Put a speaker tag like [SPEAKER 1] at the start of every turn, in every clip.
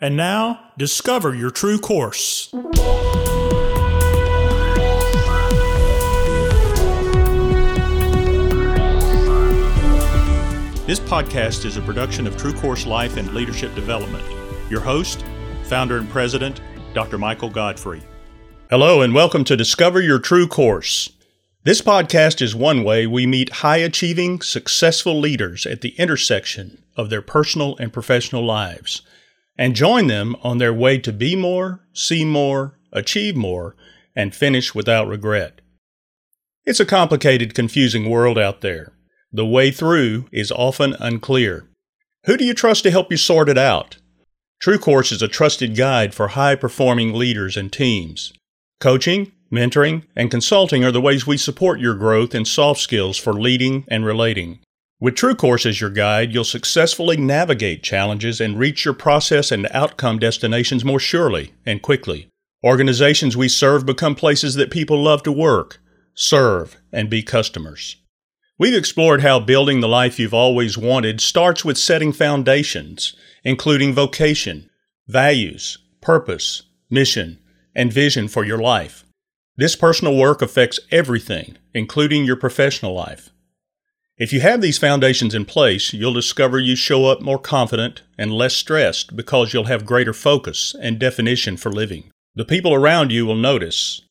[SPEAKER 1] And now, discover your true course. This podcast is a production of True Course Life and Leadership Development. Your host, founder and president, Dr. Michael Godfrey. Hello, and welcome to Discover Your True Course. This podcast is one way we meet high achieving, successful leaders at the intersection of their personal and professional lives and join them on their way to be more, see more, achieve more, and finish without regret. It's a complicated, confusing world out there. The way through is often unclear. Who do you trust to help you sort it out? True Course is a trusted guide for high performing leaders and teams. Coaching, mentoring, and consulting are the ways we support your growth in soft skills for leading and relating. With True Course as your guide, you'll successfully navigate challenges and reach your process and outcome destinations more surely and quickly. Organizations we serve become places that people love to work, serve, and be customers. We've explored how building the life you've always wanted starts with setting foundations, including vocation, values, purpose, mission, and vision for your life. This personal work affects everything, including your professional life. If you have these foundations in place, you'll discover you show up more confident and less stressed because you'll have greater focus and definition for living. The people around you will notice.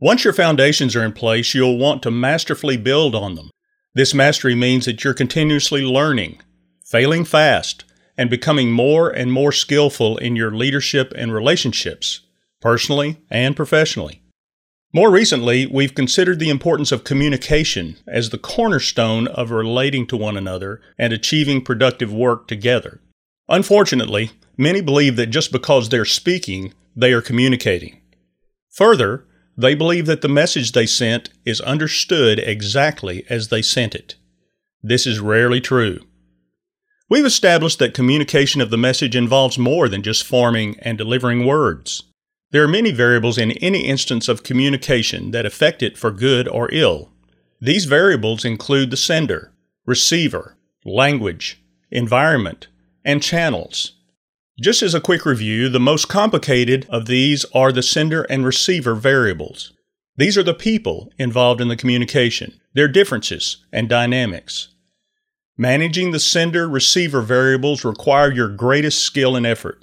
[SPEAKER 1] Once your foundations are in place, you'll want to masterfully build on them. This mastery means that you're continuously learning, failing fast, and becoming more and more skillful in your leadership and relationships, personally and professionally. More recently, we've considered the importance of communication as the cornerstone of relating to one another and achieving productive work together. Unfortunately, many believe that just because they're speaking, they are communicating. Further, they believe that the message they sent is understood exactly as they sent it. This is rarely true. We've established that communication of the message involves more than just forming and delivering words. There are many variables in any instance of communication that affect it for good or ill. These variables include the sender, receiver, language, environment, and channels. Just as a quick review, the most complicated of these are the sender and receiver variables. These are the people involved in the communication, their differences, and dynamics. Managing the sender receiver variables require your greatest skill and effort.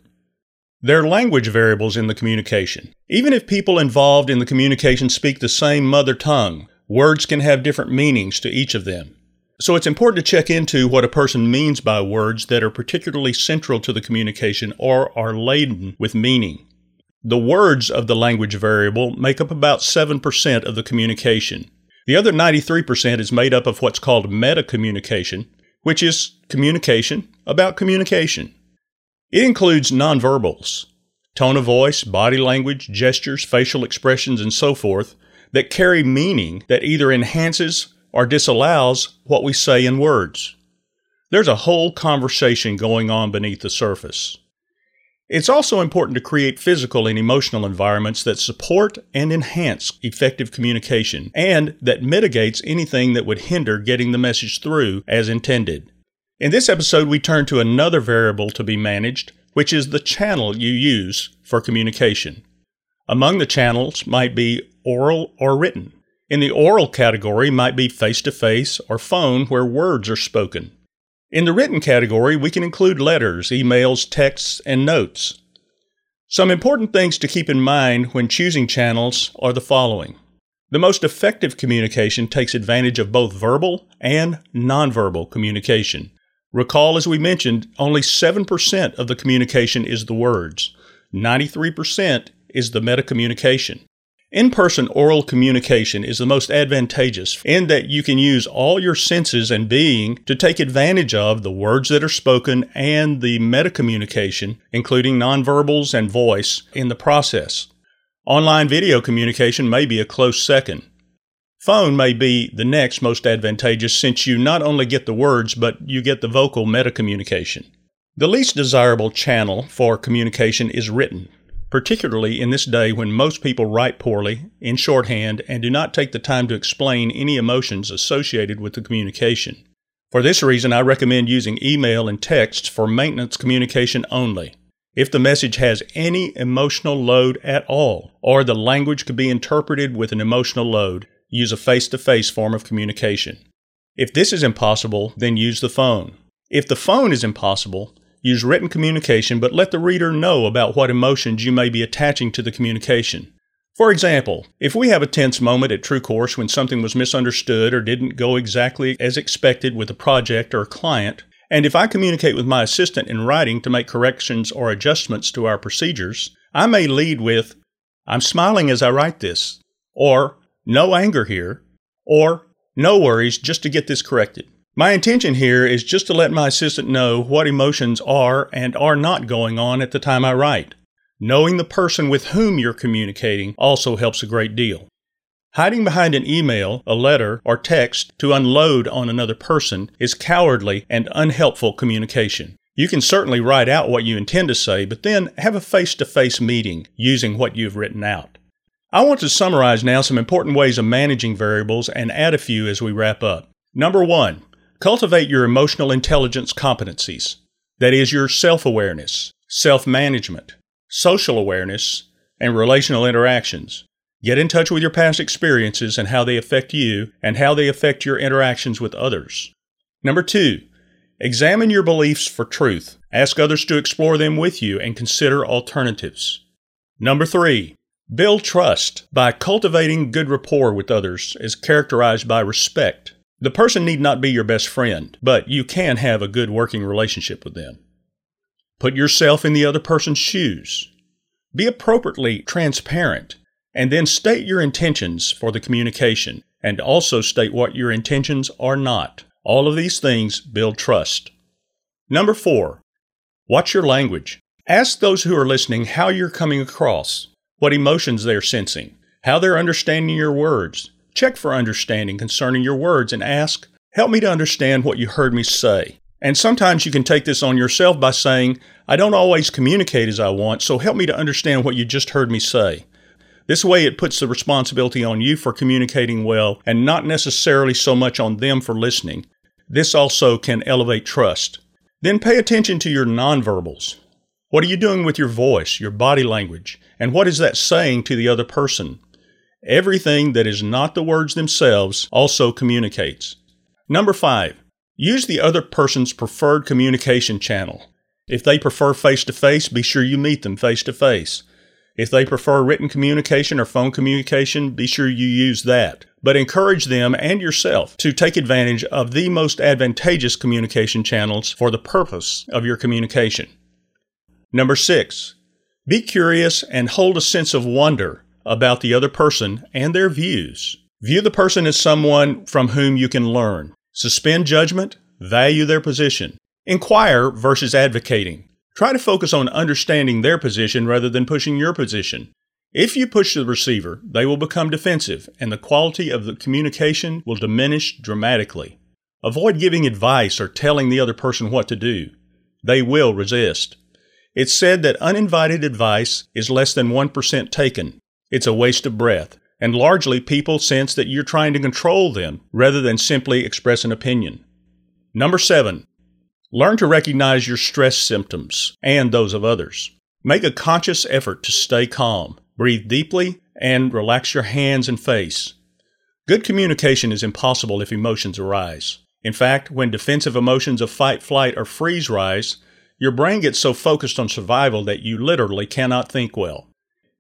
[SPEAKER 1] There are language variables in the communication. Even if people involved in the communication speak the same mother tongue, words can have different meanings to each of them. So it's important to check into what a person means by words that are particularly central to the communication or are laden with meaning. The words of the language variable make up about 7% of the communication. The other 93% is made up of what's called meta communication, which is communication about communication. It includes nonverbals, tone of voice, body language, gestures, facial expressions, and so forth that carry meaning that either enhances or disallows what we say in words. There's a whole conversation going on beneath the surface. It's also important to create physical and emotional environments that support and enhance effective communication and that mitigates anything that would hinder getting the message through as intended. In this episode, we turn to another variable to be managed, which is the channel you use for communication. Among the channels might be oral or written. In the oral category might be face to face or phone where words are spoken. In the written category, we can include letters, emails, texts, and notes. Some important things to keep in mind when choosing channels are the following. The most effective communication takes advantage of both verbal and nonverbal communication. Recall, as we mentioned, only 7% of the communication is the words, 93% is the meta communication. In person oral communication is the most advantageous in that you can use all your senses and being to take advantage of the words that are spoken and the meta communication, including nonverbals and voice, in the process. Online video communication may be a close second. Phone may be the next most advantageous since you not only get the words, but you get the vocal meta communication. The least desirable channel for communication is written particularly in this day when most people write poorly, in shorthand, and do not take the time to explain any emotions associated with the communication. For this reason, I recommend using email and text for maintenance communication only. If the message has any emotional load at all, or the language could be interpreted with an emotional load, use a face to face form of communication. If this is impossible, then use the phone. If the phone is impossible, use written communication, but let the reader know about what emotions you may be attaching to the communication. For example, if we have a tense moment at True Course when something was misunderstood or didn't go exactly as expected with a project or a client, and if I communicate with my assistant in writing to make corrections or adjustments to our procedures, I may lead with, I'm smiling as I write this, or no anger here, or no worries just to get this corrected. My intention here is just to let my assistant know what emotions are and are not going on at the time I write. Knowing the person with whom you're communicating also helps a great deal. Hiding behind an email, a letter, or text to unload on another person is cowardly and unhelpful communication. You can certainly write out what you intend to say, but then have a face to face meeting using what you've written out. I want to summarize now some important ways of managing variables and add a few as we wrap up. Number one, cultivate your emotional intelligence competencies. That is your self awareness, self management, social awareness, and relational interactions. Get in touch with your past experiences and how they affect you and how they affect your interactions with others. Number two, examine your beliefs for truth. Ask others to explore them with you and consider alternatives. Number three, build trust by cultivating good rapport with others is characterized by respect. The person need not be your best friend, but you can have a good working relationship with them. Put yourself in the other person's shoes. Be appropriately transparent and then state your intentions for the communication and also state what your intentions are not. All of these things build trust. Number four, watch your language. Ask those who are listening how you're coming across, what emotions they're sensing, how they're understanding your words. Check for understanding concerning your words and ask, Help me to understand what you heard me say. And sometimes you can take this on yourself by saying, I don't always communicate as I want, so help me to understand what you just heard me say. This way, it puts the responsibility on you for communicating well and not necessarily so much on them for listening. This also can elevate trust. Then pay attention to your nonverbals. What are you doing with your voice, your body language, and what is that saying to the other person? Everything that is not the words themselves also communicates. Number five, use the other person's preferred communication channel. If they prefer face to face, be sure you meet them face to face. If they prefer written communication or phone communication, be sure you use that. But encourage them and yourself to take advantage of the most advantageous communication channels for the purpose of your communication. Number six, be curious and hold a sense of wonder about the other person and their views. View the person as someone from whom you can learn. Suspend judgment, value their position. Inquire versus advocating. Try to focus on understanding their position rather than pushing your position. If you push the receiver, they will become defensive and the quality of the communication will diminish dramatically. Avoid giving advice or telling the other person what to do. They will resist. It's said that uninvited advice is less than 1% taken. It's a waste of breath, and largely people sense that you're trying to control them rather than simply express an opinion. Number seven, Learn to recognize your stress symptoms and those of others. Make a conscious effort to stay calm. Breathe deeply and relax your hands and face. Good communication is impossible if emotions arise. In fact, when defensive emotions of fight, flight, or freeze rise, your brain gets so focused on survival that you literally cannot think well.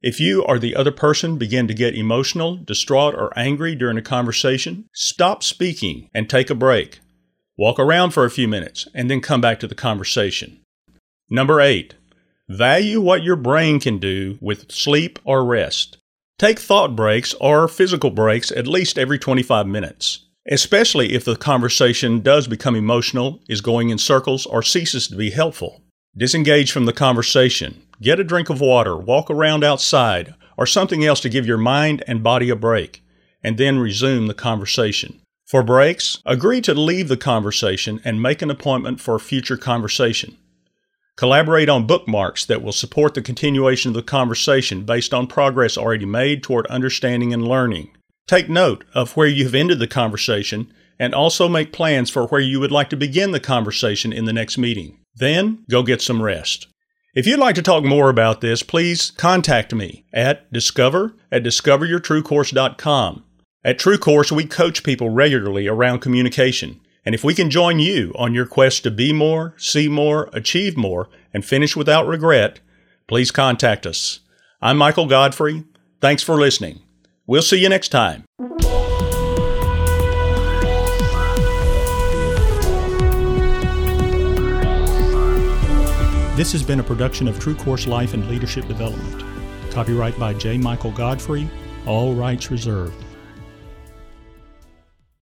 [SPEAKER 1] If you or the other person begin to get emotional, distraught, or angry during a conversation, stop speaking and take a break. Walk around for a few minutes and then come back to the conversation. Number eight, value what your brain can do with sleep or rest. Take thought breaks or physical breaks at least every 25 minutes, especially if the conversation does become emotional, is going in circles, or ceases to be helpful. Disengage from the conversation. Get a drink of water, walk around outside, or something else to give your mind and body a break, and then resume the conversation. For breaks, agree to leave the conversation and make an appointment for a future conversation. Collaborate on bookmarks that will support the continuation of the conversation based on progress already made toward understanding and learning. Take note of where you have ended the conversation and also make plans for where you would like to begin the conversation in the next meeting. Then, go get some rest. If you'd like to talk more about this, please contact me at discover at discoveryourtruecourse.com. At True Course, we coach people regularly around communication. And if we can join you on your quest to be more, see more, achieve more, and finish without regret, please contact us. I'm Michael Godfrey. Thanks for listening. We'll see you next time. This has been a production of True Course Life and Leadership Development. Copyright by J. Michael Godfrey, all rights reserved.